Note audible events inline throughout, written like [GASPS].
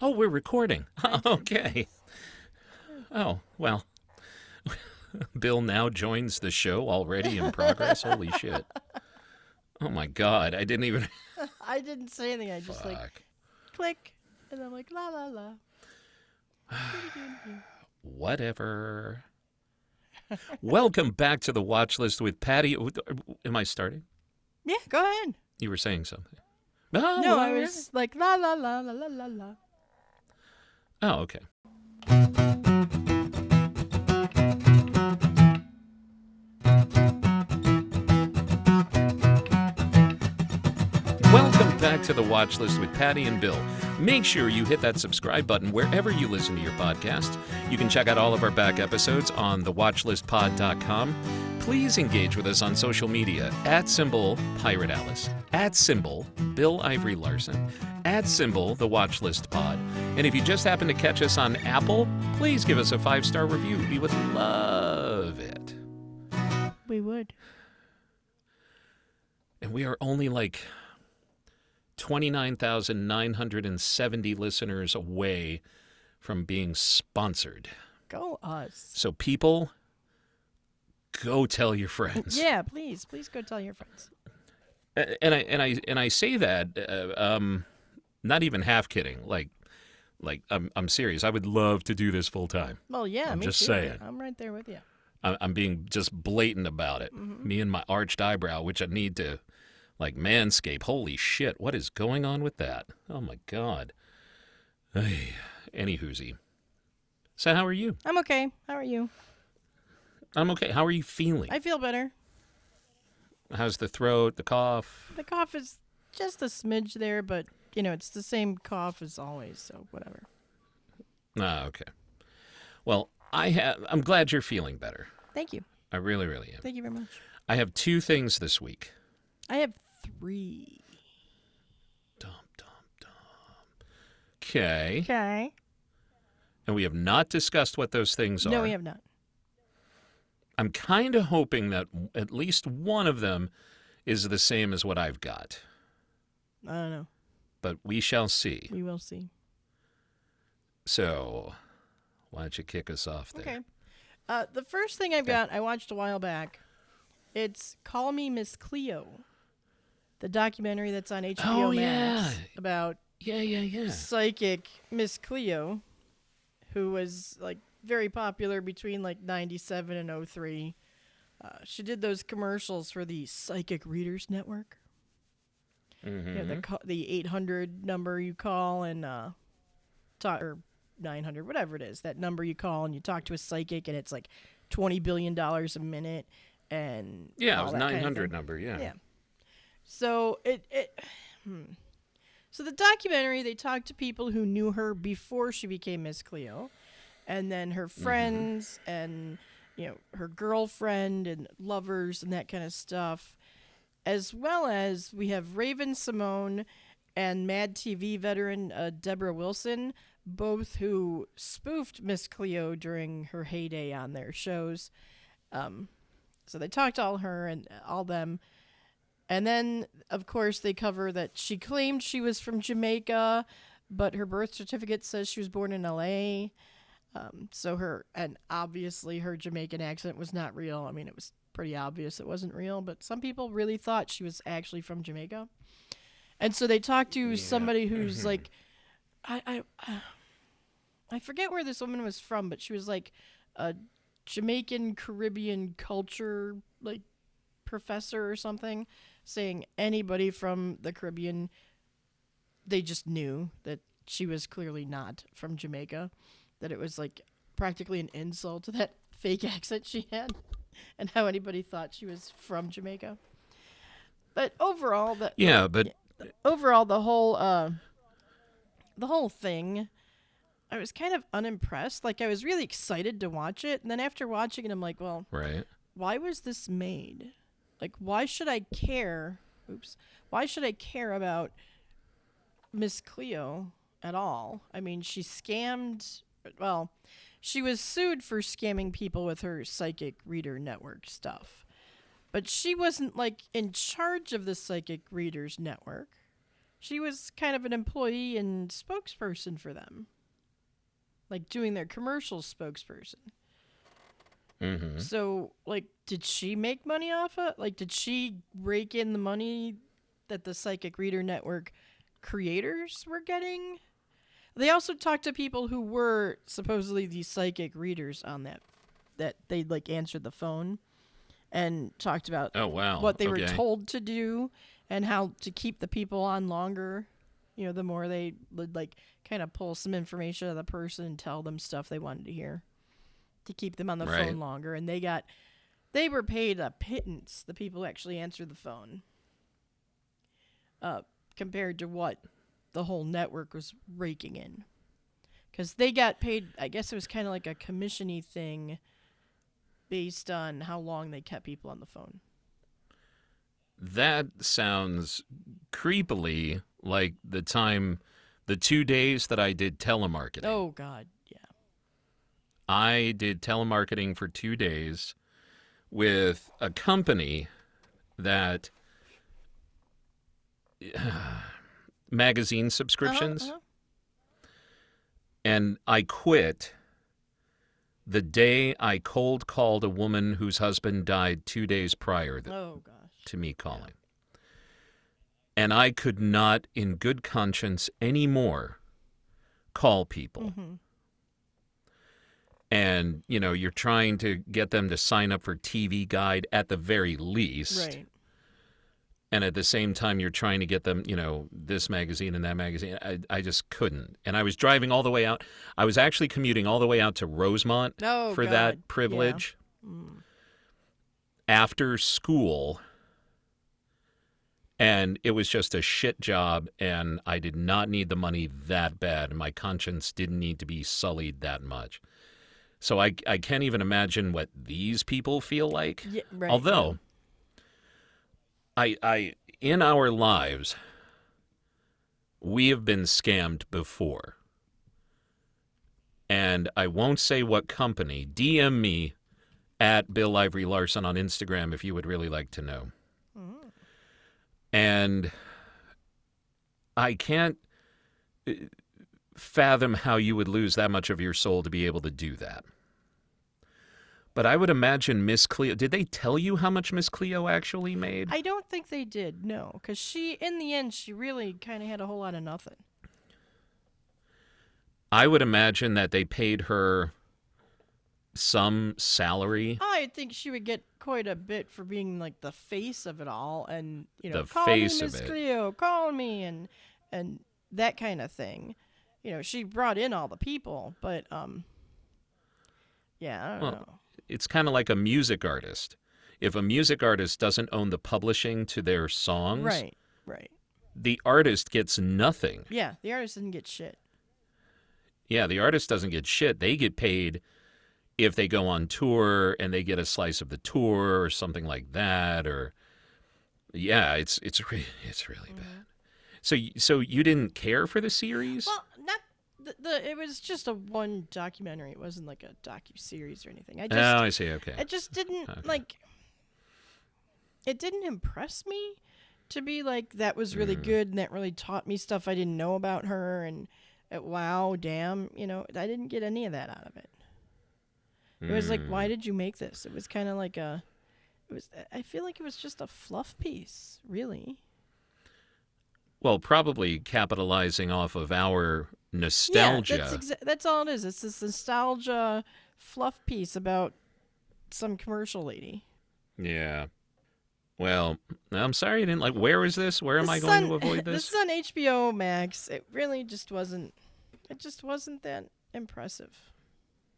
Oh, we're recording. [LAUGHS] okay. Oh, well. [LAUGHS] Bill now joins the show already in progress. [LAUGHS] Holy shit. Oh my god, I didn't even I didn't say anything. I just like Fuck. click, and I'm like la la la. [SIGHS] Whatever. Welcome back to the watch list with Pattie. Oh, am I starting? Yeah, go ahead. You were saying something. Oh, No, I all right. was like la la la la la la la. Oh, okay. Welcome back to the Watch List with Pattie and Bill. Make sure you hit that subscribe button wherever you listen to your podcast. You can check out all of our back episodes on thewatchlistpod.com. Please engage with us on social media at symbol Pirate Alice, at symbol Bill Ivory Larson, at symbol The Watch List Pod. And if you just happen to catch us on Apple, please give us a five star review. We would love it. We would. And we are only like 29,970 listeners away from being sponsored. Go us. So, people, go tell your friends. [LAUGHS] Yeah, please, please go tell your friends. And I and I and I say that uh, um, not even half kidding. Like, like I'm I'm serious. I would love to do this full time. Well, yeah, I'm me just too. saying. I'm right there with you. I'm being just blatant about it. Mm-hmm. Me and my arched eyebrow, which I need to, like, manscape. Holy shit, what is going on with that? Oh my god. Any hoozy. So how are you? I'm okay. How are you? I'm okay. How are you feeling? I feel better. How's the throat, the cough? The cough is just a smidge there, but you know it's the same cough as always. So whatever. Ah, okay. Well, I have. I'm glad you're feeling better. Thank you. I really, really am. Thank you very much. I have two things this week. I have three. Dum dum dum. Okay. Okay. And we have not discussed what those things are. No, we have not. I'm kind of hoping that at least one of them is the same as what I've got, I don't know. but we shall see. We will see. So, why don't you kick us off there? Okay. Uh, the first thing I've Okay. got, I watched a while back. It's Call Me Miss Cleo, the documentary that's on HBO Oh, Max yeah. about Yeah, yeah, yeah. psychic Miss Cleo, who was like very popular between like 97 and 03. Uh, she did those commercials for the Psychic Readers Network. Mhm. You know, the the 800 number you call and uh, talk, or 900, whatever it is, that number you call and you talk to a psychic and it's like 20 billion dollars a minute and yeah, it was that kind of 900 number. Yeah. Yeah. So it it hmm. so the documentary they talked to people who knew her before she became Miss Cleo, and then her friends and you know her girlfriend and lovers and that kind of stuff, as well as we have Raven-Symoné and Mad TV veteran uh, Debra Wilson, both who spoofed Miss Cleo during her heyday on their shows. Um, so they talked to all her and all them. And then, of course, they cover that she claimed she was from Jamaica, but her birth certificate says she was born in LA. Um, so her, and obviously her Jamaican accent was not real. I mean, it was pretty obvious it wasn't real, but some people really thought she was actually from Jamaica. And so they talked to somebody [CLEARS THROAT] who's like, I, I, I forget where this woman was from, but she was like a Jamaican Caribbean culture like professor or something saying anybody from the Caribbean they just knew that she was clearly not from Jamaica that it was like practically an insult to that [LAUGHS] fake accent she had [LAUGHS] and how anybody thought she was from Jamaica but overall the Yeah, but overall the whole uh the whole thing I was kind of unimpressed like I was really excited to watch it and then after watching it I'm like well right. why was this made? Like, why should I care? Oops. Why should I care about Miss Cleo at all? I mean, she scammed. Well, she was sued for scamming people with her psychic reader network stuff. But she wasn't, like, in charge of the psychic readers network. She was kind of an employee and spokesperson for them. Like doing their commercial spokesperson. Mm-hmm. So, like, did she make money off of it? Like, did she rake in the money that the Psychic Reader Network creators were getting? They also talked to people who were supposedly these psychic readers on that, that they like answered the phone, and talked about Oh wow. what they okay. were told to do and how to keep the people on longer. You know, the more they would like kind of pull some information out of the person and tell them stuff they wanted to hear to keep them on the Right. phone longer. And they got, they were paid a pittance, the people who actually answered the phone, uh, compared to what the whole network was raking in. Because they got paid, I guess it was kind of like a commissiony thing based on how long they kept people on the phone. That sounds creepily like the time, the two days that I did telemarketing. Oh God. I did telemarketing for two days with a company that [SIGHS] magazine subscriptions, Uh-huh, uh-huh. and I quit the day I cold called a woman whose husband died two days prior th- Oh to me calling. And I could not, in good conscience, anymore call people. hmm And, you know, you're trying to get them to sign up for TV Guide at the very least. Right. And at the same time, you're trying to get them, you know, this magazine and that magazine. I, I just couldn't. And I was driving all the way out. I was actually commuting all the way out to Rosemont Oh for God. that privilege Mm. after school. And it was just a shit job. And I did not need the money that bad. And my conscience didn't need to be sullied that much. So I, I can't even imagine what these people feel like. Yeah, right. Although, I, I, in our lives, we have been scammed before. And I won't say what company. DM me at Bill Ivory Larson on Instagram if you would really like to know. Mhm. And I can't fathom how you would lose that much of your soul to be able to do that. But I would imagine Miss Cleo. Did they tell you how much Miss Cleo actually made? I don't think they did. No, because she, in the end, she really kind of had a whole lot of nothing. I would imagine that they paid her some salary. I think she would get quite a bit for being like the face of it all, and you know, The call face me Miss. Cleo, call me, and and that kind of thing. You know, she brought in all the people, but um, yeah, I don't Well, know. It's kind of like a music artist. If a music artist doesn't own the publishing to their songs, Right, right. the artist gets nothing. Yeah, the artist doesn't get shit. Yeah, the artist doesn't get shit. They get paid if they go on tour and they get a slice of the tour or something like that. Or yeah, it's it's re- [LAUGHS] it's really bad. So so you didn't care for the series? Well, the, the it was just a one documentary. It wasn't like a docu series or anything. I just oh, I see. Okay. it just didn't [LAUGHS] Okay. like it didn't impress me to be like that was Mm. really good and that really taught me stuff I didn't know about her and uh, wow, damn, you know, I didn't get any of that out of it. It was like, Mm. why did you make this? It was kind of like a, it was. I feel like it was just a fluff piece, really. Well, probably capitalizing off of our nostalgia. Yeah, that's exa- that's all it is. It's this nostalgia fluff piece about some commercial lady. Yeah. Well, I'm sorry I didn't like. Where is this? Where am This I going on- to avoid [LAUGHS] This this? is on HBO Max. It really just wasn't. It just wasn't that impressive.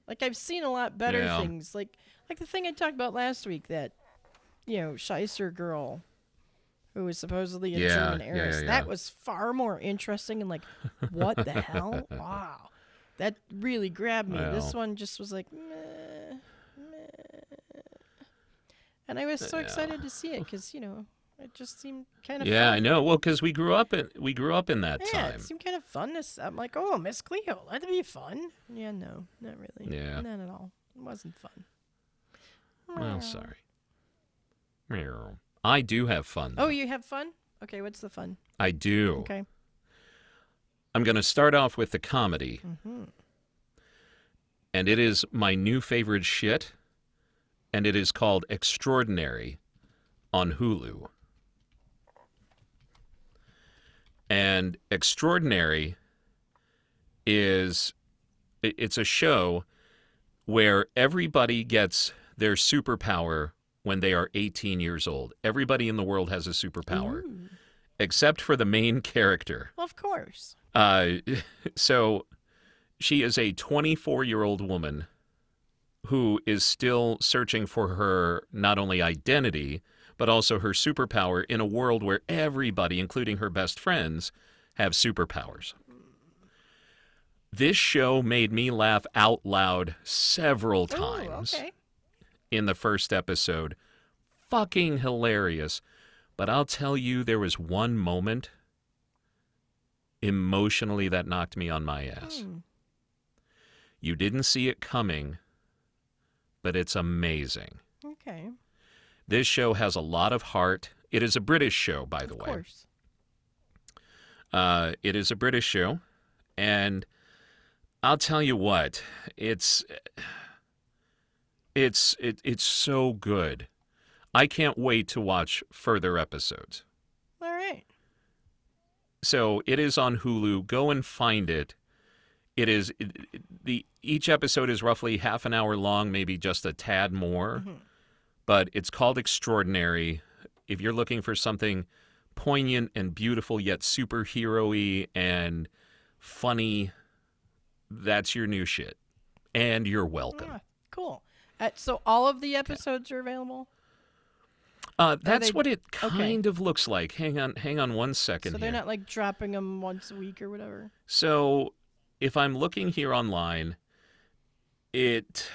Like I've seen a lot better Yeah. things. Like like the thing I talked about last week that you know Shyster girl who was supposedly a Yeah, German heiress. yeah, yeah. That was far more interesting and like what the hell? [LAUGHS] Wow. That really grabbed me. This one just was like meh, meh. And I was so excited to see it because you know it just seemed kind of Yeah, fun. I know. Well, because we grew up in we grew up in that Yeah, time. it seemed kind of fun. To, I'm like, oh, Miss Cleo, that'd be fun. Yeah, no, not really. Yeah. not at all. It wasn't fun. Well, sorry. Meow. I do have fun. Oh, you have fun? Okay, what's the fun? I do. Okay. I'm going to start off with the comedy. Mm-hmm. And it is my new favorite shit. And it is called Extraordinary on Hulu. And Extraordinary is it's a show where everybody gets their superpower when they are 18 years old. Everybody in the world has a superpower Ooh. except for the main [LAUGHS] character. Well, of course. Uh, [LAUGHS] so she is a 24 year old woman who is still searching for her not only identity, but also her superpower in a world where everybody, including her best friends, have superpowers. This show made me laugh out loud several Ooh, times okay. In the first episode. Fucking hilarious. But I'll tell you, there was one moment emotionally that knocked me on my ass. Hmm. You didn't see it coming, but it's amazing. Okay. This show has a lot of heart. It is a British show, by the of way. Of course. Uh, it is a British show, and I'll tell you what, it's it's it, it's so good. I can't wait to watch further episodes. All right. So it is on Hulu. Go and find it. It is it, it- the each episode is roughly half an hour long, maybe just a tad more, Mhm. but it's called Extraordinary. If you're looking for something poignant and beautiful yet superhero-y and funny, that's your new shit. And you're welcome. Ah, cool. Uh, so all of the episodes are available. Uh, that's they- what it okay. kind of looks like. Hang on, hang on one second So they're here. not like dropping them once a week or whatever. So if I'm looking here online, it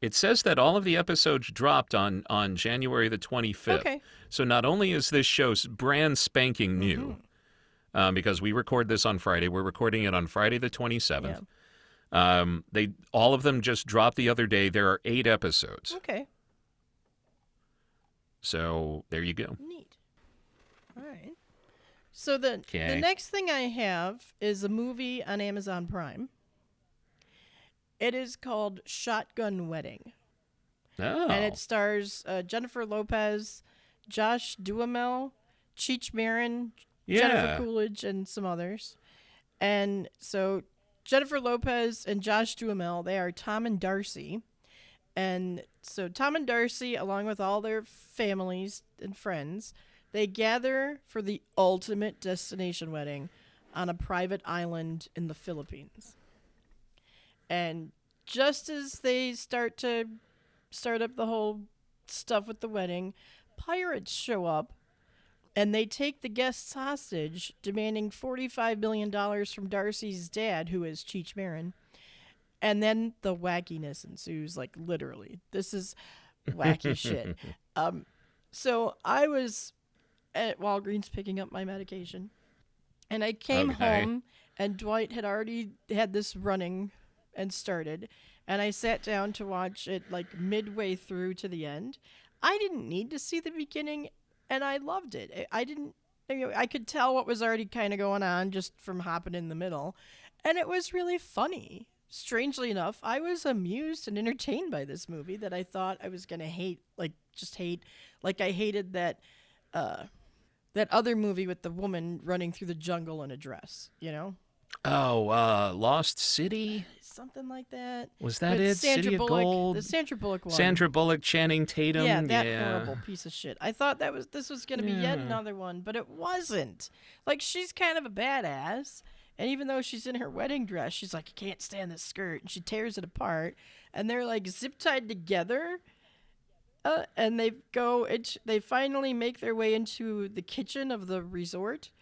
it says that all of the episodes dropped on on January the 25th. Okay. So not only is this show brand spanking new, Mhm. um, because we record this on Friday, we're recording it on Friday the 27th. Um, they all of them just dropped the other day. There are eight episodes. Okay. So there you go. Neat. All right. So the the next thing I have is a movie on Amazon Prime. It is called Shotgun Wedding, Oh, and it stars uh, Jennifer Lopez, Josh Duhamel, Cheech Marin, yeah. Jennifer Coolidge, and some others. And so Jennifer Lopez and Josh Duhamel, they are Tom and Darcy. And so Tom and Darcy, along with all their families and friends, they gather for the ultimate destination wedding on a private island in the Philippines. And just as they start to start up the whole stuff with the wedding, pirates show up and they take the guests hostage, demanding $45 million from Darcy's dad, who is Cheech Marin. And then the wackiness ensues, like literally. This is wacky [LAUGHS] shit. Um, so I was at Walgreens picking up my medication, and I came Okay. home, and Dwight had already had this running and started, and I sat down to watch it like midway through to the end. I didn't need to see the beginning, and I loved it. I- didn't. I could tell what was already kind of going on just from hopping in the middle, and it was really funny. Strangely enough, I was amused and entertained by this movie that I thought I was gonna hate, like just hate, like I hated that, uh, that other movie with the woman running through the jungle in a dress. You know, Oh, uh, Lost City? something like that. Was that With it? Sandra City of Bullock, Gold? the Sandra Bullock one. Sandra Bullock, Channing Tatum. Yeah, that yeah. horrible piece of shit. I thought that was this was gonna be yet another one, but it wasn't. Like she's kind of a badass, and even though she's in her wedding dress, she's like, I can't stand this skirt, and she tears it apart, and they're like zip tied together. Uh, and they go. It, they finally make their way into the kitchen of the resort,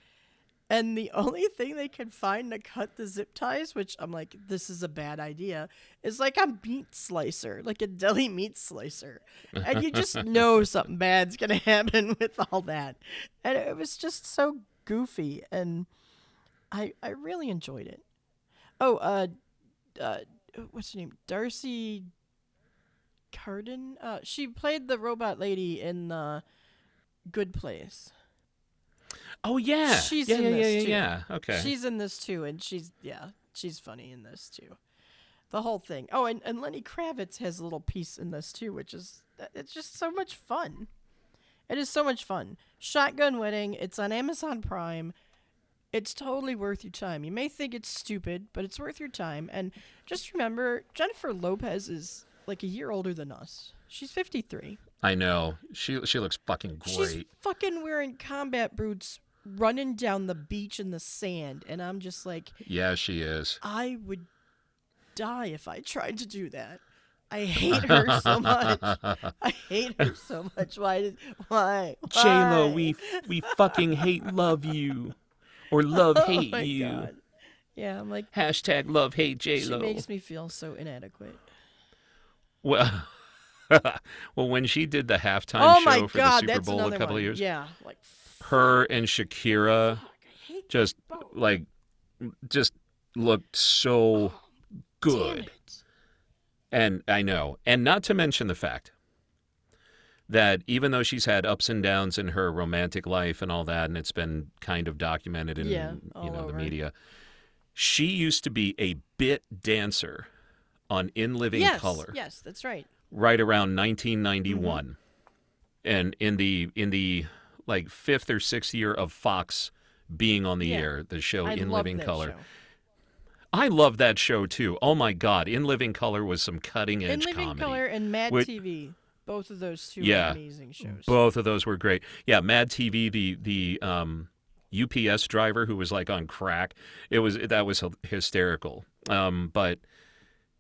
and the [LAUGHS] only thing they can find to cut the zip ties, which I'm like, this is a bad idea, is like a meat slicer, like a deli meat slicer. And you just [LAUGHS] know something bad's going [LAUGHS] to happen with all that. And it was just so goofy. And I, I really enjoyed it. Oh, uh, uh, what's her name? D'Arcy Carden? Uh, she played the robot lady in uh, Good Place. Oh yeah. She's yeah, in yeah, this yeah, too. yeah. Okay. She's in this too, and she's yeah, she's funny in this too. The whole thing. Oh, and, and Lenny Kravitz has a little piece in this too, which is uh, it's just so much fun. It is so much fun. Shotgun Wedding. It's on Amazon Prime. It's totally worth your time. You may think it's stupid, but it's worth your time. And just remember, Jennifer Lopez is like a year older than us. She's 53. I know. She she looks fucking great. She's fucking wearing combat boots running down the beach in the sand. And I'm just like, yeah, she is. I would die if I tried to do that. I [LAUGHS] hate her so much. I hate her so much. Why? Did, why? J Lo, we we fucking hate love you, or love [LAUGHS] Oh hate my you. God. Yeah, I'm like, Hashtag love hate J Lo. she makes me feel so inadequate. Well, [LAUGHS] well, when she did the halftime oh show my for God, the Super that's Bowl a couple one. of years, Yeah, like her and Shakira fuck, just like just looked so Damn good. And I know. And not to mention the fact that even though she's had ups and downs in her romantic life and all that, and it's been kind of documented in Yeah, you know the media, she used to be a bit dancer on In Living Yes, Color yes, that's right. right around 1991. Mm-hmm. And in the in the like fifth or sixth year of Fox being on the Yeah. air, the show I In love Living Color. show. I love that show too. Oh my God, In Living Color was some cutting edge comedy. In Living comedy. Color and Mad TV, both of those two Yeah. amazing shows. Both of those were great. Yeah, Mad TV, the the um, UPS driver who was like on crack. It was that was hysterical. Um, but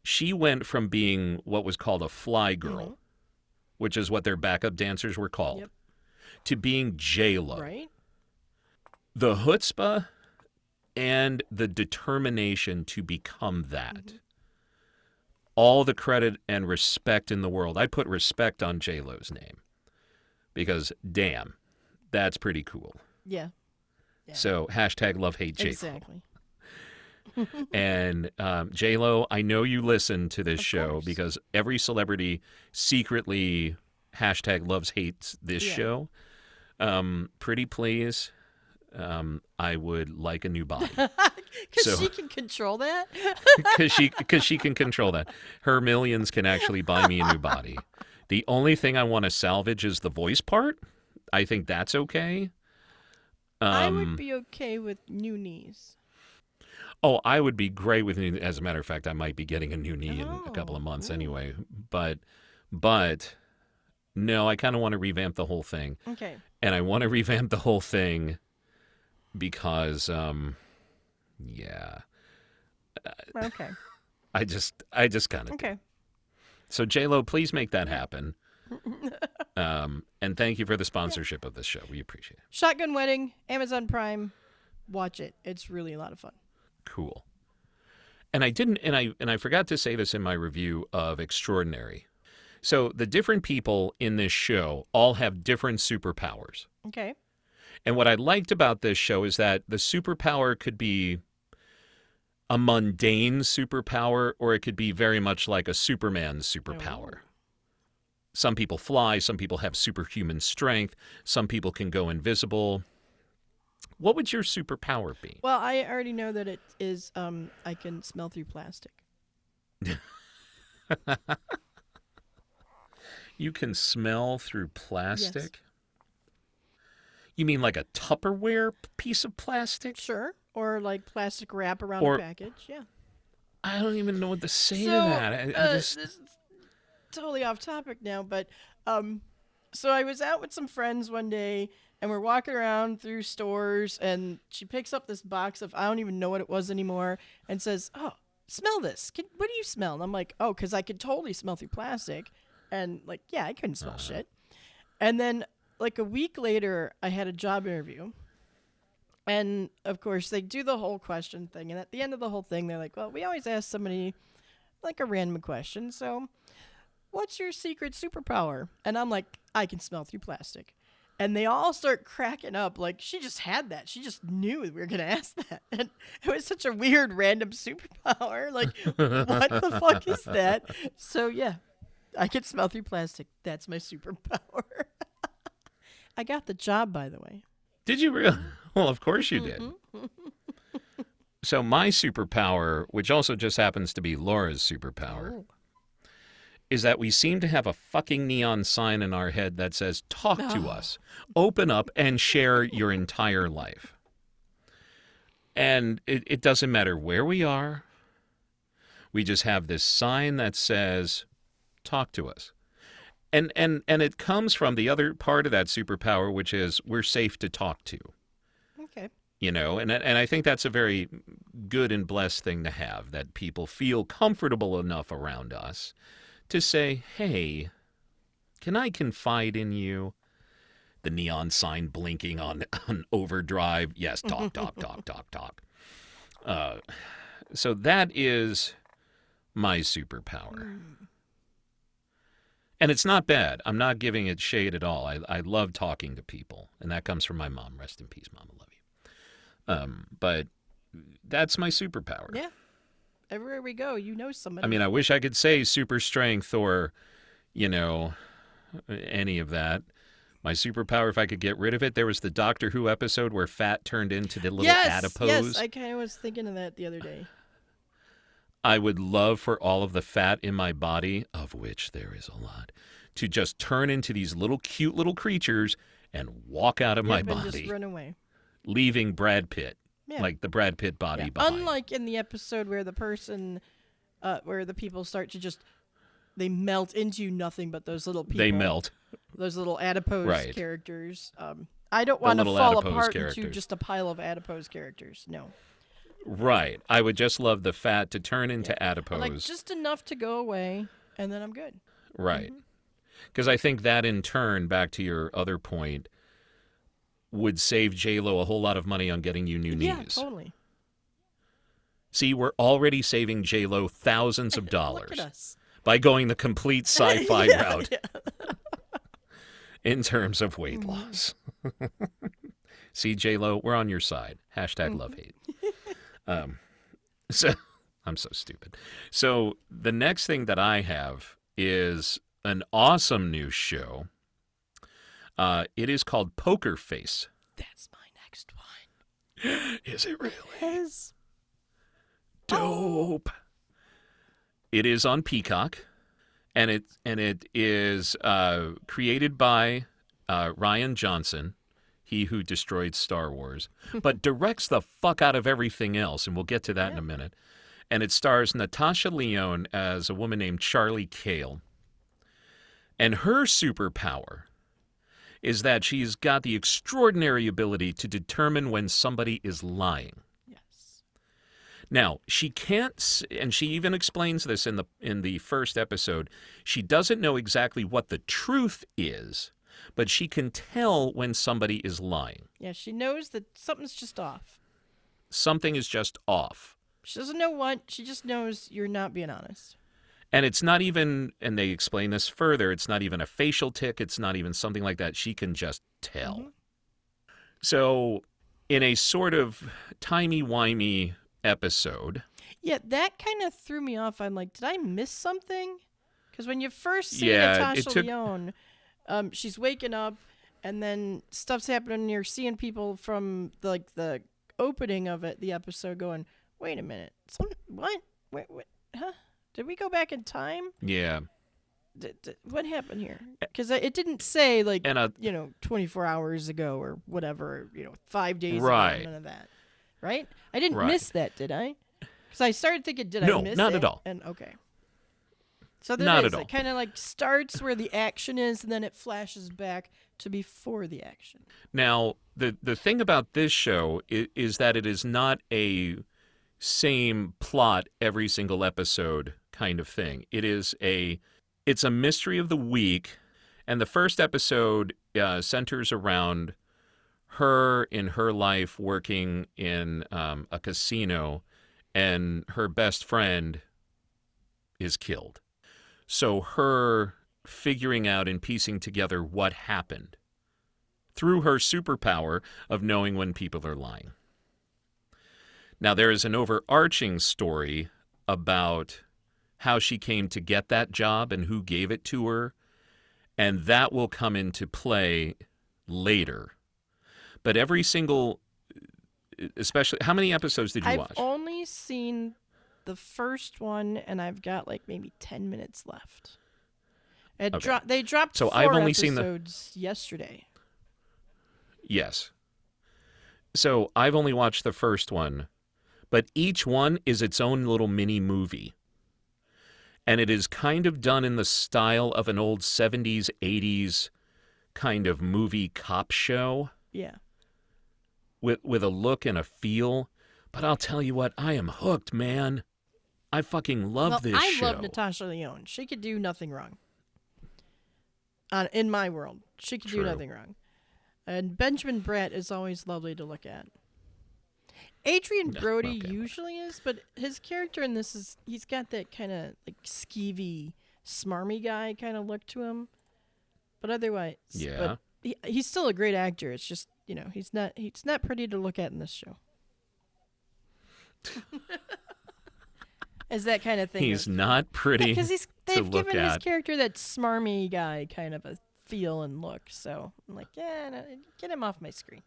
she went from being what was called a fly girl, Mhm. which is what their backup dancers were called, Yep. To being J Lo. right? The chutzpah and the determination to become that. Mm-hmm. All the credit and respect in the world. I put respect on J Lo's name because damn, that's pretty cool. Yeah, Yeah. So hashtag love hate J Lo. exactly. [LAUGHS] [LAUGHS] And um, J Lo, I know you listen to this Of show course. because every celebrity secretly hashtag loves hates this Yeah. show. Um, pretty please, um, I would like a new body [LAUGHS] Because So- she can control that. [LAUGHS] because she because she can control that. Her millions can actually buy me a new body. The only thing I want to salvage is the voice part. I think that's okay. Um, I would be okay with new knees. Oh, I would be great with new. As a matter of fact, I might be getting a new knee in a couple of Oh, months ooh. anyway. But, but, no, I kind of want to revamp the whole thing, Okay. and I want to [LAUGHS] revamp the whole thing because, um, yeah, Okay. [LAUGHS] I just, I just kind of. Okay. So J Lo, please make that happen. [LAUGHS] um, and thank you for the sponsorship of this show. We appreciate it. Shotgun Wedding, Amazon Prime. Watch it. It's really a lot of fun. Cool. And I didn't and I and I forgot to say this in my review of Extraordinary. So the different people in this show all have different superpowers. Okay. And what I liked about this show is that the superpower could be a mundane superpower or it could be very much like a Superman superpower. Oh. Some people fly, some people have superhuman strength, some people can go invisible. What would your superpower be? Well, I already know that it is. Um, I can smell through plastic. [LAUGHS] You can smell through plastic? You mean like a Tupperware piece of plastic? Sure. Or like plastic wrap around Or- the package. Yeah. I don't even know what to say so, to that. I, I uh, just this is totally off topic now, but um, so I was out with some friends one day, and we're walking around through stores, and she picks up this box of I don't even know what it was anymore, and says, "Oh, smell this. Can, what do you smell?" And I'm like, "Oh, because I could totally smell through plastic," and like, yeah, I couldn't smell uh-huh. shit. And then like a week later, I had a job interview. And of course, they do the whole question thing. And at the end of the whole thing, they're like, well, we always ask somebody like a random question. So, what's your secret superpower? And I'm like, I can smell through plastic. And they all start cracking up. Like, she just had that. She just knew we were going [LAUGHS] to ask that. And it was such a weird, random [LAUGHS] superpower. Like, what the fuck is that? So, yeah, I can smell through plastic. That's my superpower. [LAUGHS] I got the job, by the way. Did you really? [LAUGHS] well, of course you did. Mm-hmm. [LAUGHS] so my superpower, which also just happens to be Laura's superpower, Oh. is that we seem to have a fucking neon sign in our head that says, Talk to Oh. us, open up, and share your entire life. And it, it doesn't matter where we are, we just have this sign that says, Talk to us. And, and, and it comes from the other part of that superpower, which is we're safe to talk to. Okay. you know and and I think that's a very good and blessed thing to have that people feel comfortable enough around us to say hey can I confide in you? The neon sign blinking on [LAUGHS] on overdrive. Yes talk talk talk [LAUGHS] talk talk. Uh so that is my superpower and it's not bad. I'm not giving it shade at all. I, I love talking to people, and that comes from my mom. Rest in peace, mom. I love you. Um, but that's my superpower. Yeah. Everywhere we go, you know somebody. I mean, I wish I could say super strength or, you know, any of that. My superpower, if I could get rid of it, there was the Doctor Who episode where fat turned into the little yes, adipose. yes, I kind of was thinking of that the other day. I would love for all of the fat in my body, of which there is a lot, to just turn into these little cute little creatures and walk out of my Yep, and body, just run away. leaving Brad Pitt, Yeah. like the Brad Pitt body Yeah. behind. Unlike in the episode where the person, uh, where the people start to just, they melt into nothing but those little people. they melt. Those little adipose Right. characters. Um, I don't want to little fall adipose apart into characters. just a pile of adipose characters. No. Right. I would just love the fat to turn into But, adipose. Like just enough to go away, and then I'm good. Right. Mm-hmm. Because I think that in turn, back to your other point, would save JLo a whole lot of money on getting you new Yeah, knees. totally. See, we're already saving JLo thousands of [LAUGHS] dollars by going the complete [LAUGHS] sci-fi Yeah, route yeah. [LAUGHS] in terms of weight Mm-hmm. loss. See, JLo, we're on your side. Hashtag love hate. Um, [LAUGHS] so I'm so stupid. So the next thing that I have is an awesome new show. Uh, it is called Poker Face. That's my next one. [GASPS] Is it really? Yes. dope. It is on Peacock, and it and it is uh, created by uh, Rian Johnson, he who destroyed Star Wars, but [LAUGHS] directs the fuck out of everything else, and we'll get to that in a minute. And it stars Natasha Lyonne as a woman named Charlie Cale, and her superpower is that she's got the extraordinary ability to determine when somebody is lying. Yes. Now, she can't and she even explains this in the in the first episode. She doesn't know exactly what the truth is, but she can tell when somebody is lying. Yeah, she knows that something's just off. Something is just off. She doesn't know what. She just knows you're not being honest. And it's not even and they explain this further, it's not even a facial tick, it's not even something like that. She can just tell. Mm-hmm. So, in a sort of timey-wimey episode, Yeah, that kind of threw me off. I'm like, did I miss something? Because when you first see Yeah, it Natasha took- Lyonne, um, she's waking up, and then stuff's happening. And you're seeing people from the, like the opening of it, the episode, going, "Wait a minute, some what? Wait, what? Huh? Did we go back in time? yeah. D- d- what happened here? Because it didn't say like And a you know 24 hours ago or whatever, you know, five days Right. ago, none of that, right? I didn't Right. miss that, did I? Because I started thinking, did No, I miss not it? at all. And okay. So there Not is. at all. It kind of like starts where the action is, and then it flashes back to before the action. Now, the the thing about this show is, is that it is not a same plot every single episode kind of thing. It is a it's a mystery of the week, and the first episode uh, centers around her in her life working in um, a casino, and her best friend is killed. So her figuring out and piecing together what happened through her superpower of knowing when people are lying. Now, there is an overarching story about how she came to get that job and who gave it to her, and that will come into play later. But every single especially how many episodes did you I've watch? only seen the first one, and I've got like maybe ten minutes left. It Okay. dro- they dropped So four I've only seen the- episodes yesterday. Yes. So I've only watched the first one, but each one is its own little mini movie. And it is kind of done in the style of an old 70s, 80s kind of movie cop show Yeah. with, with a look and a feel. But I'll tell you what, I am hooked, man. I fucking love well, this I show. love Natasha Lyonne. She could do nothing wrong. On in my world, she could True. do nothing wrong. And Benjamin Bratt is always lovely to look at. Adrien Brody okay. usually is, but his character in this is he's got that kind of like skeevy, smarmy guy kind of look to him. But otherwise, Yeah. but he, he's still a great actor. It's just you know he's not he's not pretty to look at in this show. [LAUGHS] is that kind of thing? He's of- not pretty. because he's [LAUGHS] to they've given his character that smarmy guy kind of a feel and look. So I'm like, yeah, no, get him off my screen.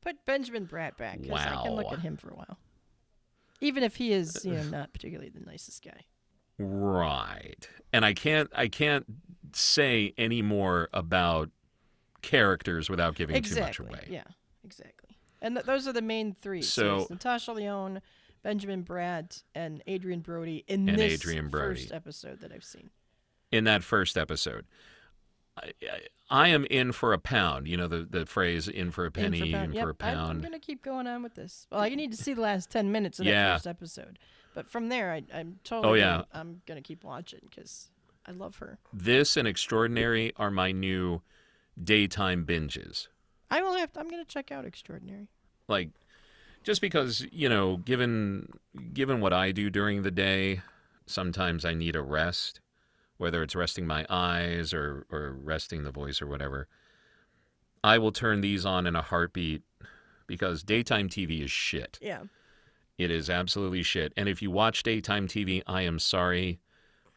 Put Benjamin Bratt back because I can look at him for a while, even if he is, you know, uh, not particularly the nicest guy. Right. And I can't I can't say any more about characters without giving exactly. too much away. Yeah, exactly. And th- those are the main three. So- it's Natasha Lyonne, Benjamin Bratt, and Adrien Brody in And this Adrien Brody. first episode that I've seen. In that first episode. I, I, I am in for a pound. You know the, the phrase in for a penny, in for, pound. Yep, a I'm- pound. I'm gonna keep going on with this. Well, I need to see the last ten minutes of Yeah. that first episode, but from there, I, I'm totally. Oh, yeah. gonna- I'm gonna keep watching because I love her. This and Extraordinary are my new daytime binges. I will have. To, I'm gonna check out Extraordinary. Like just because, you know, given given what I do during the day, sometimes I need a rest, whether it's resting my eyes or or resting the voice or whatever. I will turn these on in a heartbeat because daytime TV is shit. Yeah. It is absolutely shit. And if you watch daytime TV, I am sorry.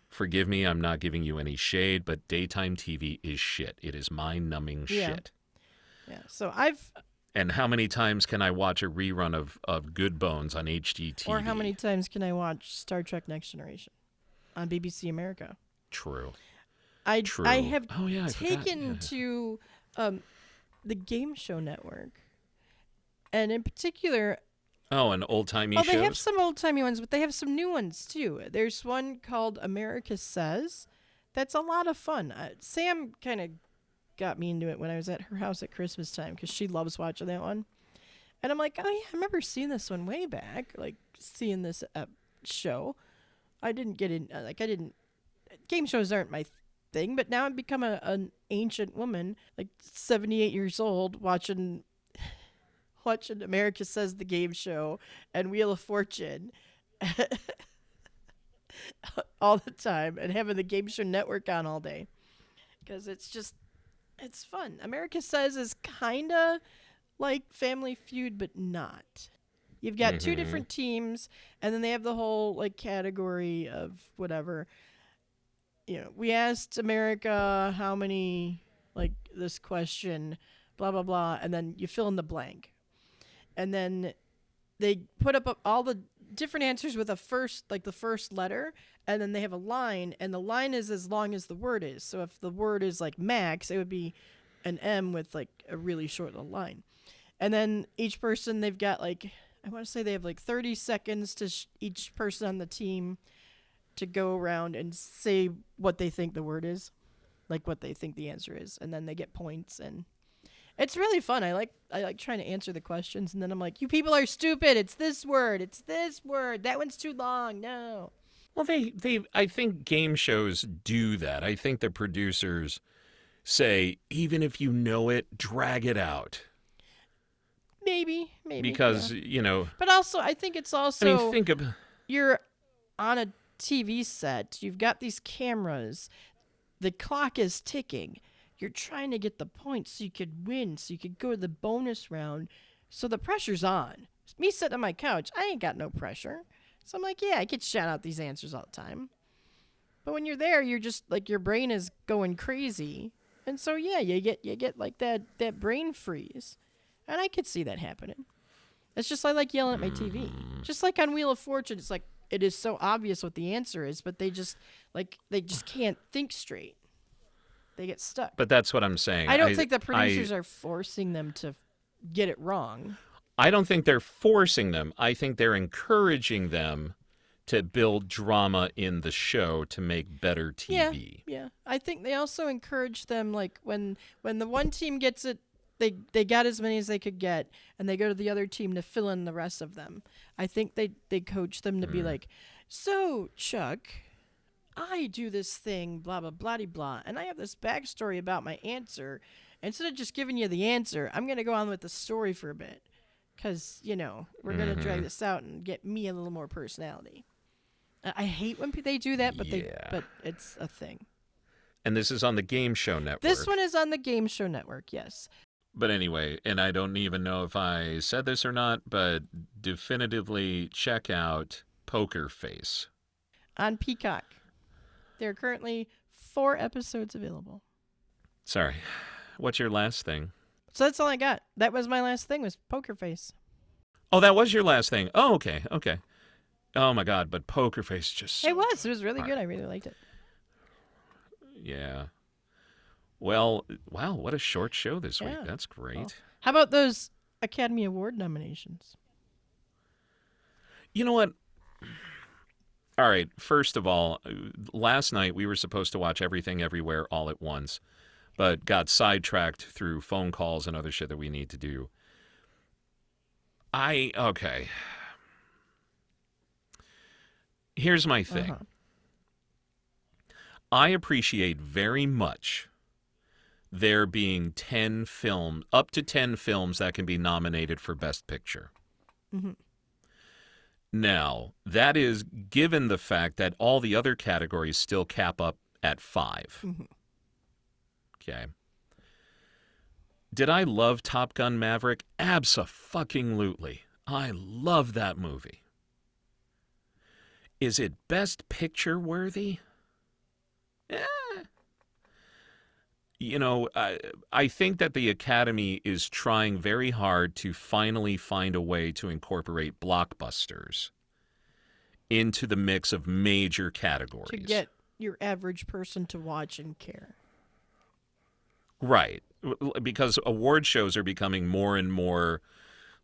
Forgive me, I'm not giving you any shade, but daytime TV is shit. It is mind numbing Yeah. shit. Yeah. So I've. And how many times can I watch a rerun of, of Good Bones on HGTV? Or how many times can I watch Star Trek: Next Generation on BBC America? True. I True. I have oh, yeah, I taken Yeah. to um, the Game Show Network, and in particular, Oh, and old timey Oh, shows? they have some old timey ones, but they have some new ones too. There's one called America Says. That's a lot of fun. Uh, Sam kind of got me into it when I was at her house at Christmas time because she loves watching that one. And I'm like, oh yeah, I remember seeing this one way back, like seeing this uh, show. I didn't get in, uh, like I didn't. Game shows aren't my thing, but now I've become a, an ancient woman, like 78 years old, watching [SIGHS] watching America Says the Game Show and Wheel of Fortune [LAUGHS] all the time and having the Game Show Network on all day because it's just it's fun. America Says is kind of like Family Feud, but not. You've got two Mhm. different teams, and then they have the whole like category of whatever. You know, we asked America how many like this question, blah blah blah, and then you fill in the blank, and then they put up all the different answers with a first like the first letter and then they have a line and the line is as long as the word is so if the word is like max it would be an m with like a really short little line and then each person they've got like i want to say they have like 30 seconds to sh- each person on the team to go around and say what they think the word is like what they think the answer is and then they get points and it's really fun. I like I like trying to answer the questions, and then I'm like, "You people are stupid. It's this word. It's this word. That one's too long. No." Well, they, they, I think game shows do that. I think the producers say, even if you know it, drag it out. Maybe, maybe Because, yeah. you know, But also, I think it's also. I mean, think of, you're on a TV set. You've got these cameras. The clock is ticking. You're trying to get the points so you could win, so you could go to the bonus round. So the pressure's on. Me sitting on my couch, I ain't got no pressure. So I'm like, yeah, I could shout out these answers all the time. But when you're there, you're just like your brain is going crazy. And so yeah, you get you get like that that brain freeze. And I could see that happening. It's just I like yelling at my TV. Just like on Wheel of Fortune, it's like it is so obvious what the answer is, but they just like they just can't think straight. They get stuck. But that's what I'm saying. I don't think the producers I, are forcing them to get it wrong. I don't think they're forcing them. I think they're encouraging them to build drama in the show to make better TV. Yeah, yeah. I think they also encourage them like when when the one team gets it, they they got as many as they could get, and they go to the other team to fill in the rest of them. I think they they coach them to Mm. be like, so Chuck, I do this thing, blah blah blah blah, and I have this backstory about my answer. Instead of just giving you the answer, I'm gonna go on with the story for a bit, because you know we're gonna Mm-hmm. drag this out and get me a little more personality. I hate when they do that, but they but it's a thing. And this is on the Game Show Network. This one is on the Game Show Network, yes. But anyway, and I don't even know if I said this or not, but definitively check out Poker Face. On Peacock. There are currently four episodes available. Sorry. What's your last thing? So that's all I got. That was my last thing was Poker Face. Oh, that was your last thing. Oh, okay, okay. Oh my God, but Poker Face just It was. It was really good. I really liked it. yeah. Well, wow, what a short show this week. That's great. Well, How about those Academy Award nominations? You know what? All right. First of all, last night we were supposed to watch Everything Everywhere all at once, but got sidetracked through phone calls and other shit that we need to do. I, okay. Here's my thing Uh-huh. I appreciate very much there being 10 film, up to 10 films that can be nominated for Best Picture. Mhm. Now, that is given the fact that all the other categories still cap up at 5 Mhm. Okay. Did I love Top Gun Maverick? Abso-fucking-lutely. I love that movie. Is it Best Picture worthy? Eh. You know, I, I think that the Academy is trying very hard to finally find a way to incorporate blockbusters into the mix of major categories. To get your average person to watch and care. Right. Because award shows are becoming more and more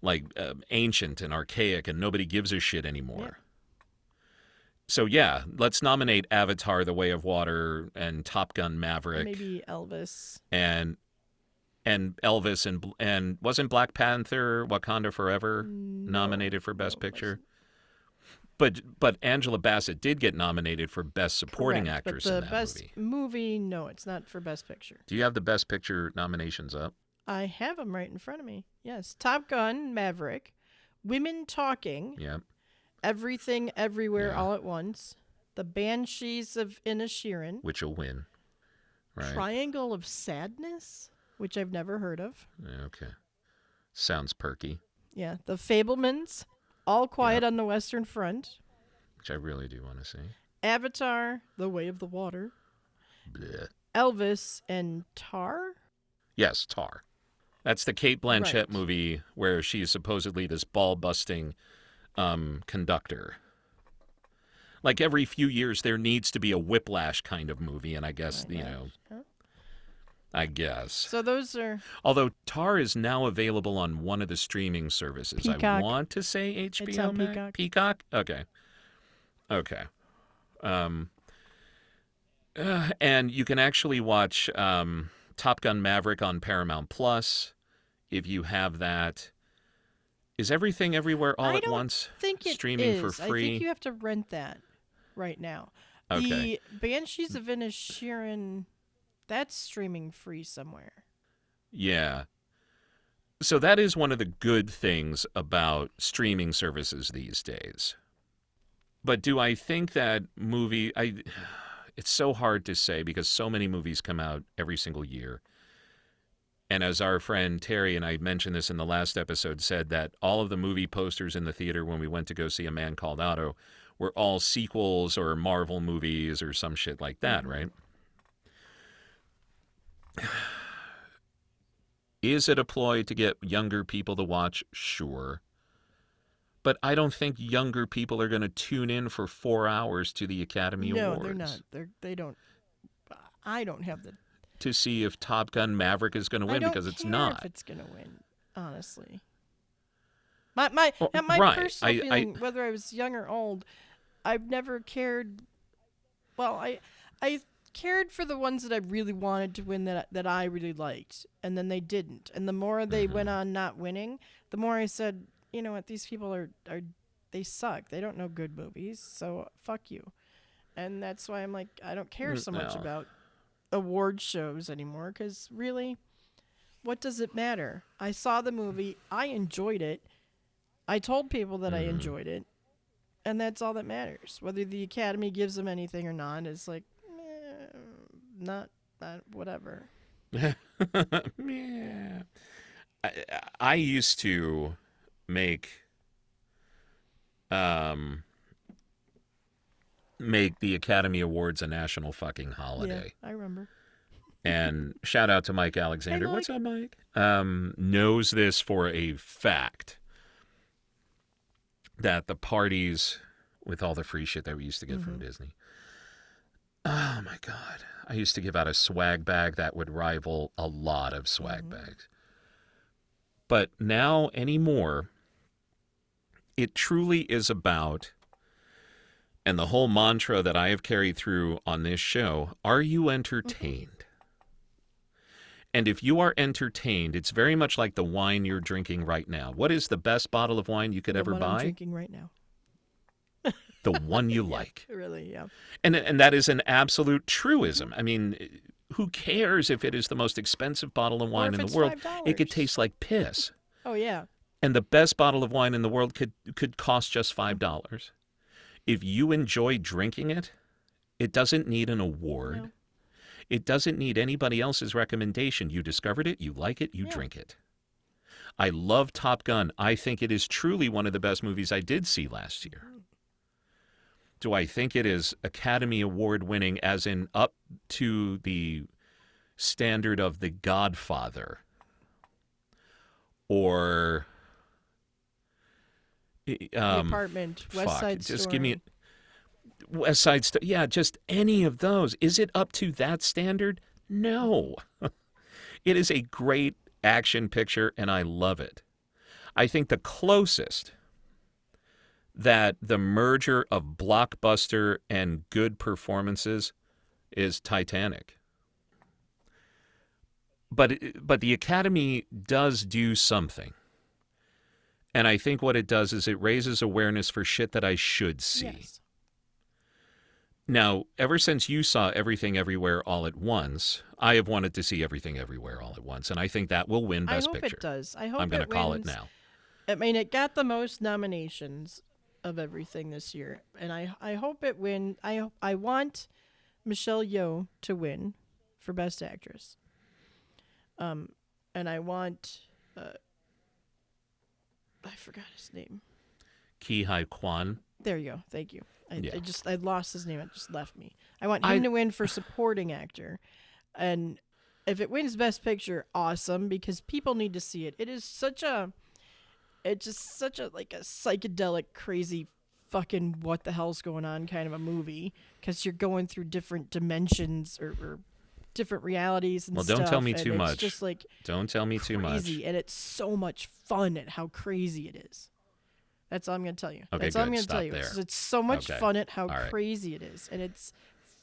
like uh, ancient and archaic and nobody gives a shit anymore. So yeah, let's nominate Avatar: The Way of Water and Top Gun Maverick Maybe Elvis. and and Elvis and and wasn't Black Panther Wakanda Forever nominated for Best no, Picture? But but Angela Bassett did get nominated for Best Supporting Correct, Actress but the in that best movie. no, it's not for Best Picture. Do you have the Best Picture nominations up? I have them right in front of me. Yes, Top Gun, Maverick, Women Talking, Yeah. Everything, Everywhere, Yeah. All at Once, The Banshees of Inisherin, which will win. Right. Triangle of Sadness, which I've never heard of. Okay. Sounds perky, Yeah, The Fabelmans, All Quiet on the Western Front, which I really do want to see. Avatar, The Way of the Water, Blech. Elvis, and Tar. Yes, Tar. That's the Cate Blanchett Right. movie where she's supposedly this ball busting um, conductor. Like every few years, there needs to be a whiplash kind of movie, and I guess, My you gosh. know, Huh? I guess. So those are Although Tar is now available on one of the streaming services. I want to say HBO It's on Max? Peacock. Peacock? Okay. Okay. Um, uh, and you can actually watch um, Top Gun Maverick on Paramount Plus if you have that. Is everything everywhere all I at once? think it streaming for is. I think you have to rent that right now. Okay. The Banshees of Inisherin, that's streaming free somewhere. Yeah. So that is one of the good things about streaming services these days. But do I think that movie I [SIGHS] it's so hard to say because so many movies come out every single year. And as our friend Terry and I mentioned this in the last episode said that all of the movie posters in the theater when we went to go see A Man Called Otto were all sequels or Marvel movies or some shit like that, Mhm. right? Is it a ploy to get younger people to watch? Sure. but I don't think younger people are going to tune in for four hours to the Academy no, Awards they're not. They're they don't. I don't have the. to see if Top Gun Maverick is going to win because it's not. If it's gonna win, honestly. My my Well, uh, my right. personal I- I- whether I was young or old, I've never cared. Well, I I cared for the ones that I really wanted to win that that I really liked, and then they didn't. And the more they went Mm-hmm. on not winning, the more I said, you know what, these people are are they suck. They don't know good movies, so fuck you. And that's why I'm like, I don't care Mm, so much no. about award shows anymore because really, what does it matter? I saw the movie, I enjoyed it. I told people that I Mm-hmm. enjoyed it, and that's all that matters. Whether the Academy gives them anything or not is like, not, whatever. [LAUGHS] yeah. I, I used to make um make the Academy Awards a national fucking holiday. Yeah, I remember. And shout out to Mike Alexander. Mike. What's up, Mike? Um, knows this for a fact that the parties with all the free shit that we used to get from Disney. Oh my god. I used to give out a swag bag that would rival a lot of swag mm-hmm. bags. But now anymore, it truly is about and the whole mantra that I have carried through on this show, are you mm-hmm. entertained? And if you are entertained, it's very much like the wine you're drinking right now. What is the best bottle of wine you could The ever one I'm buy? drinking right now. The [LAUGHS] one you like. Really, yeah. And and that is an absolute truism. I mean, who cares if it is the most expensive bottle of wine in the world? It could taste like piss. [LAUGHS] Oh yeah. And the best bottle of wine in the world could could cost just five dollars. If you enjoy drinking it, it doesn't need an award. No. It doesn't need anybody else's recommendation. You discovered it, you like it, you Yeah. drink it. I love Top Gun. I think it is truly one of the best movies I did see last year. Do I think it is Academy Award winning, as in up to the standard of The Godfather? Or. Um, apartment, West fuck, Side just Story. give me West Side Story. Yeah, just any of those. Is it up to that standard? No. [LAUGHS] it is a great action picture, and I love it. I think the closest that the merger of blockbuster and good performances is Titanic. But but the Academy does do something. And I think what it does is it raises awareness for shit that I should see. Yes. Now, ever since you saw Everything Everywhere All at Once, I have wanted to see Everything Everywhere All at Once, and I think that will win Best Picture. I hope Picture. it does. I hope I'm going to call it now. I mean, it got the most nominations of everything this year, and I I hope it win. I I want Michelle Yeoh to win for Best Actress. Um, and I want uh, I forgot his name. Ke Huy Quan. There you go. Thank you. I, Yeah. I just I lost his name. It just left me. I want him I- to win for supporting actor, and if it wins Best Picture, awesome because people need to see it. It is such a, it's just such a like a psychedelic, crazy, fucking what the hell's going on kind of a movie because you're going through different dimensions or, or different realities and Well, don't tell me too much. Just like Don't tell me too much. and it's so much fun at how crazy it is. That's all I'm gonna tell you. Okay, That's all I'm gonna Stop tell you. there. It's, so much Okay. fun at how right. crazy it is, and it's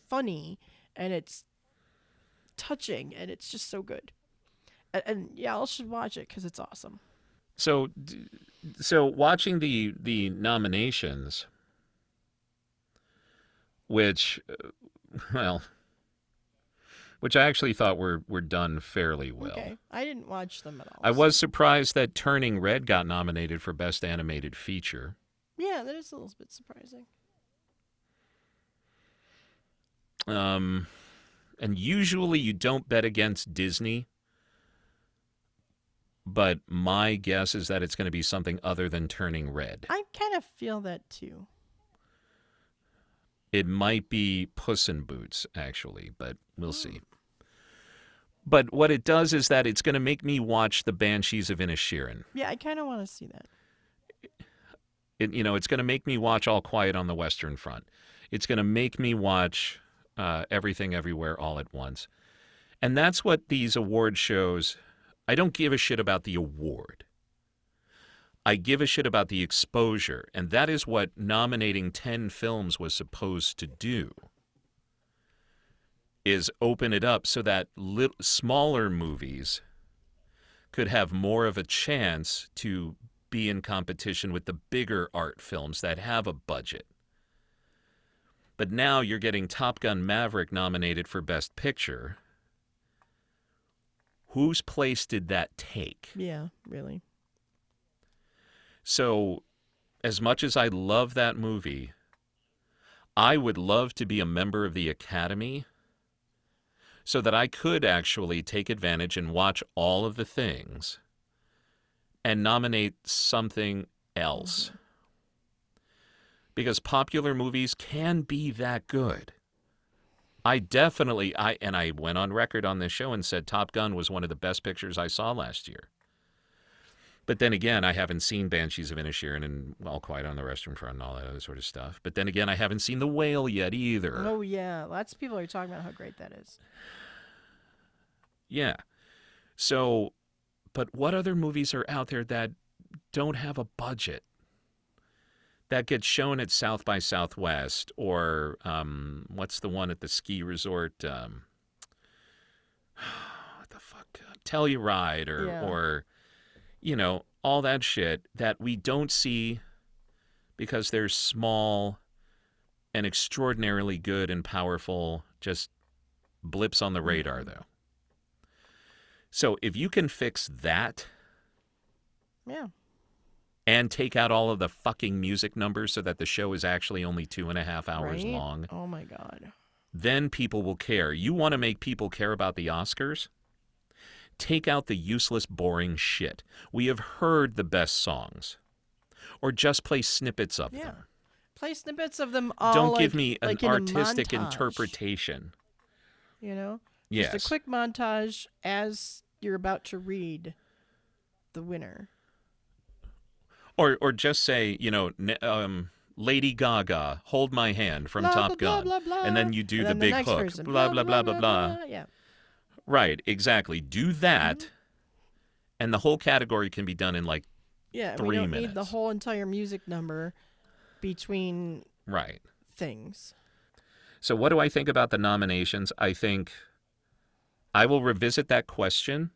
funny, and it's touching, and it's just so good. And, and y'all should watch it because it's awesome. So, so watching the the nominations, which, uh, [LAUGHS] well, which I actually thought were were done fairly well. Okay, I didn't watch them at all. I so- was surprised that Turning Red got nominated for Best Animated Feature. Yeah, that is a little bit surprising. Um, and usually you don't bet against Disney, but my guess is that it's going to be something other than Turning Red. I kind of feel that too. It might be Puss in Boots, actually, but we'll see. But what it does is that it's going to make me watch the Banshees of Inisherin. Yeah, I kind of want to see that. It, you know, it's going to make me watch All Quiet on the Western Front. It's going to make me watch uh, Everything Everywhere All at Once. And that's what these award shows. I don't give a shit about the award. I give a shit about the exposure, and that is what nominating 10 films was supposed to do. Is open it up so that lit- smaller movies could have more of a chance to be in competition with the bigger art films that have a budget. But now you're getting Top Gun Maverick nominated for Best Picture. Whose place did that take? Yeah, really. So, as much as I love that movie, I would love to be a member of the Academy so that I could actually take advantage and watch all of the things and nominate something else. Mm-hmm. Because popular movies can be that good. I definitely I and I went on record on this show and said Top Gun was one of the best pictures I saw last year. But then again, I haven't seen Banshees of Inisherin and All Quiet on the Western Front and all that other sort of stuff. But then again, I haven't seen The Whale yet either. Oh yeah, lots of people are talking about how great that is. Yeah. So, but what other movies are out there that don't have a budget? That gets shown at South by Southwest or um, what's the one at the ski resort? Um, [SIGHS] what the fuck? Telluride or Yeah. or you know all that shit that we don't see because they're small and extraordinarily good and powerful, just blips on the radar though. So if you can fix that Yeah. And take out all of the fucking music numbers so that the show is actually only two and a half hours right? long, Oh my god. then people will care. You want to make people care about the Oscars? Take out the useless, boring shit. We have heard the best songs. Or just play snippets of Yeah. them. Play snippets of them all. Don't like- give me an like in artistic interpretation. You know, Yes. just a quick montage as you're about to read the winner. Or or just say, you know, um, Lady Gaga, hold my hand from Blah, Top blah, Gun. blah, blah, and then you do And the big hook. person, Blah, blah, blah, blah, blah. Yeah. Right, exactly. Do that. Mm-hmm. And the whole category can be done in like, Yeah. Three we don't need the whole entire music number between right. things. So, what do I think about the nominations? I think I will revisit that question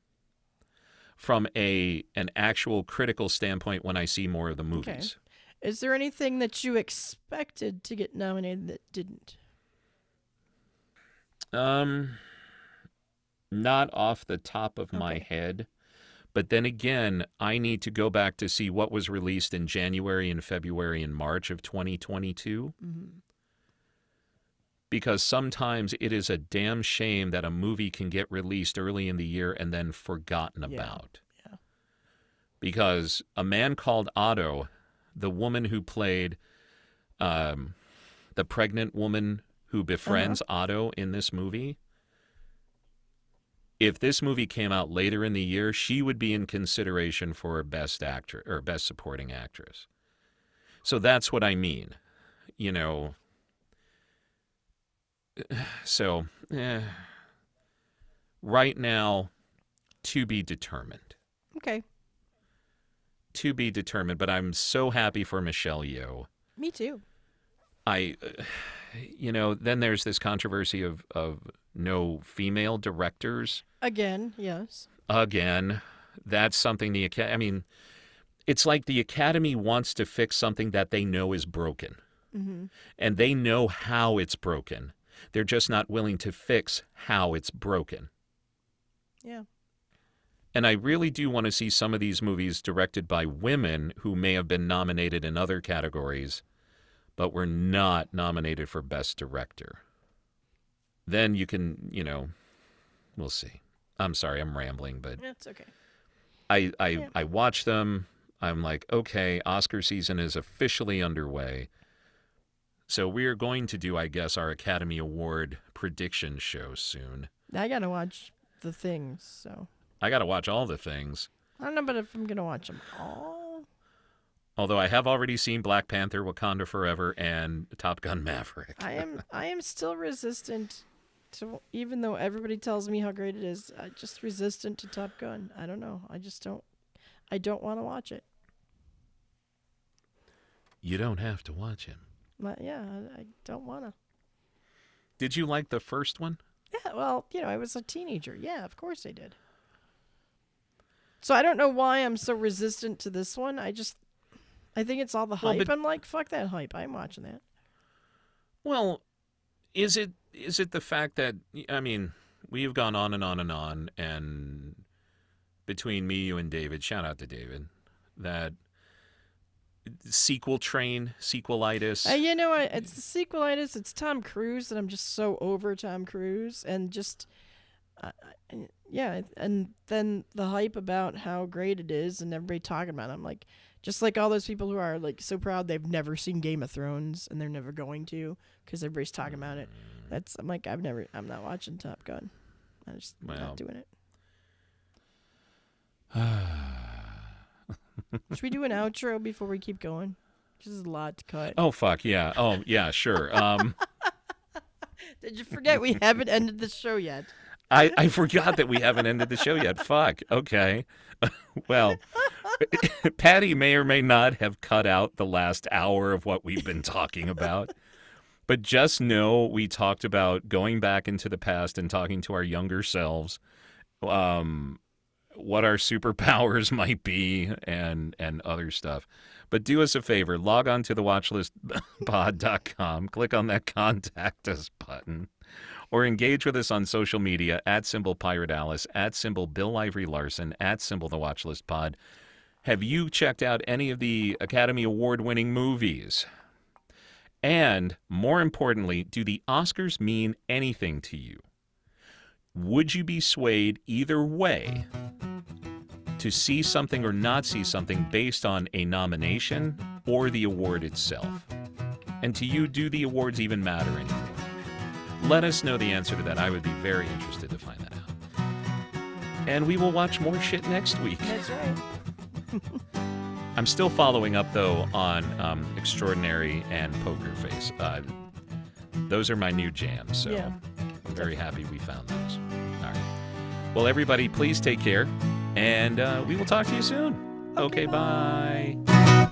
from a an actual critical standpoint when I see more of the movies. Is there anything that you expected to get nominated that didn't? Um, not off the top of my head, but then again, I need to go back to see what was released in January and February and March of 2022. Mm-hmm. Because sometimes it is a damn shame that a movie can get released early in the year and then forgotten Yeah, about. yeah. Because a man called Otto, the woman who played um, the pregnant woman who befriends Otto in this movie, if this movie came out later in the year, she would be in consideration for best actor or best supporting actress. So that's what I mean. You know, [SIGHS] so eh, right now, to be determined. Okay. To be determined. But I'm so happy for Michelle Yeoh. Me too. I, uh, you know, then there's this controversy of of no female directors. Again, yes. Again, that's something the Academy. I mean, it's like the Academy wants to fix something that they know is broken, Mm-hmm. and they know how it's broken. They're just not willing to fix how it's broken. Yeah. And I really do want to see some of these movies directed by women who may have been nominated in other categories, but were not nominated for Best Director. Then you can, you know, we'll see. I'm sorry, I'm rambling, but That's okay. I I, Yeah. I watch them. I'm like, okay, Oscar season is officially underway. So we are going to do, I guess, our Academy Award prediction show soon. I gotta watch the things, so I got to watch all the things. I don't know, but if I'm gonna watch them all, Although I have already seen Black Panther, Wakanda Forever, and Top Gun Maverick. I am [LAUGHS] I am still resistant to even though everybody tells me how great it is. I just resistant to Top Gun. I don't know. I just don't. I don't want to watch it. You don't have to watch him. But yeah, I, I don't want to. Did you like the first one? Yeah, well, you know, I was a teenager. Yeah, of course I did. So I don't know why I'm so resistant to this one. I just, I think it's all the Well, hype. but- I'm like, fuck that hype. I'm watching that. Well, is it is it the fact that I mean we've gone on and on and on, and between me, you, and David, shout out to David, that sequel train, sequelitis. Uh, you know, I, it's the sequelitis. It's Tom Cruise, and I'm just so over Tom Cruise, and just, uh, yeah, and then the hype about how great it is, and everybody talking about. it. I'm like, just like all those people who are like so proud they've never seen Game of Thrones, and they're never going to because everybody's talking about it. That's I'm like, I've never, I'm not watching Top Gun. I'm just Well. not doing it. [SIGHS] [SIGHS] [SIGHS] Should we do an outro before we keep going? This is a lot to cut. oh fuck yeah! Oh yeah, sure. Um, [LAUGHS] Did you forget we haven't ended the show yet? I I forgot that we haven't ended the show yet. Fuck. Okay. [LAUGHS] well, [LAUGHS] Pattie may or may not have cut out the last hour of what we've been talking about. But just know we talked about going back into the past and talking to our younger selves, um, what our [LAUGHS] superpowers might be, and and other stuff. But do us a favor, log on to the watchlistpod.com, [LAUGHS] click on that contact us button, or engage with us on social media at symbol Pirate Alice, at symbol Bill Ivory Larson, at symbol the Watchlist Pod. Have you checked out any of the Academy Award winning movies? And more importantly, do the Oscars mean anything to you? Would you be swayed either way to see something or not see something based on a nomination or the award itself? And to you, do the awards even matter anymore? Let us know the answer to that. I would be very interested to find that out. And we will watch more shit next week. That's right. [LAUGHS] I'm still following up though on um, Extraordinary and Poker Face. Uh, those are my new jams, so Yeah. I'm very happy we found those. Well, everybody, please take care, and uh, we will talk to you soon. Okay, Okay, bye.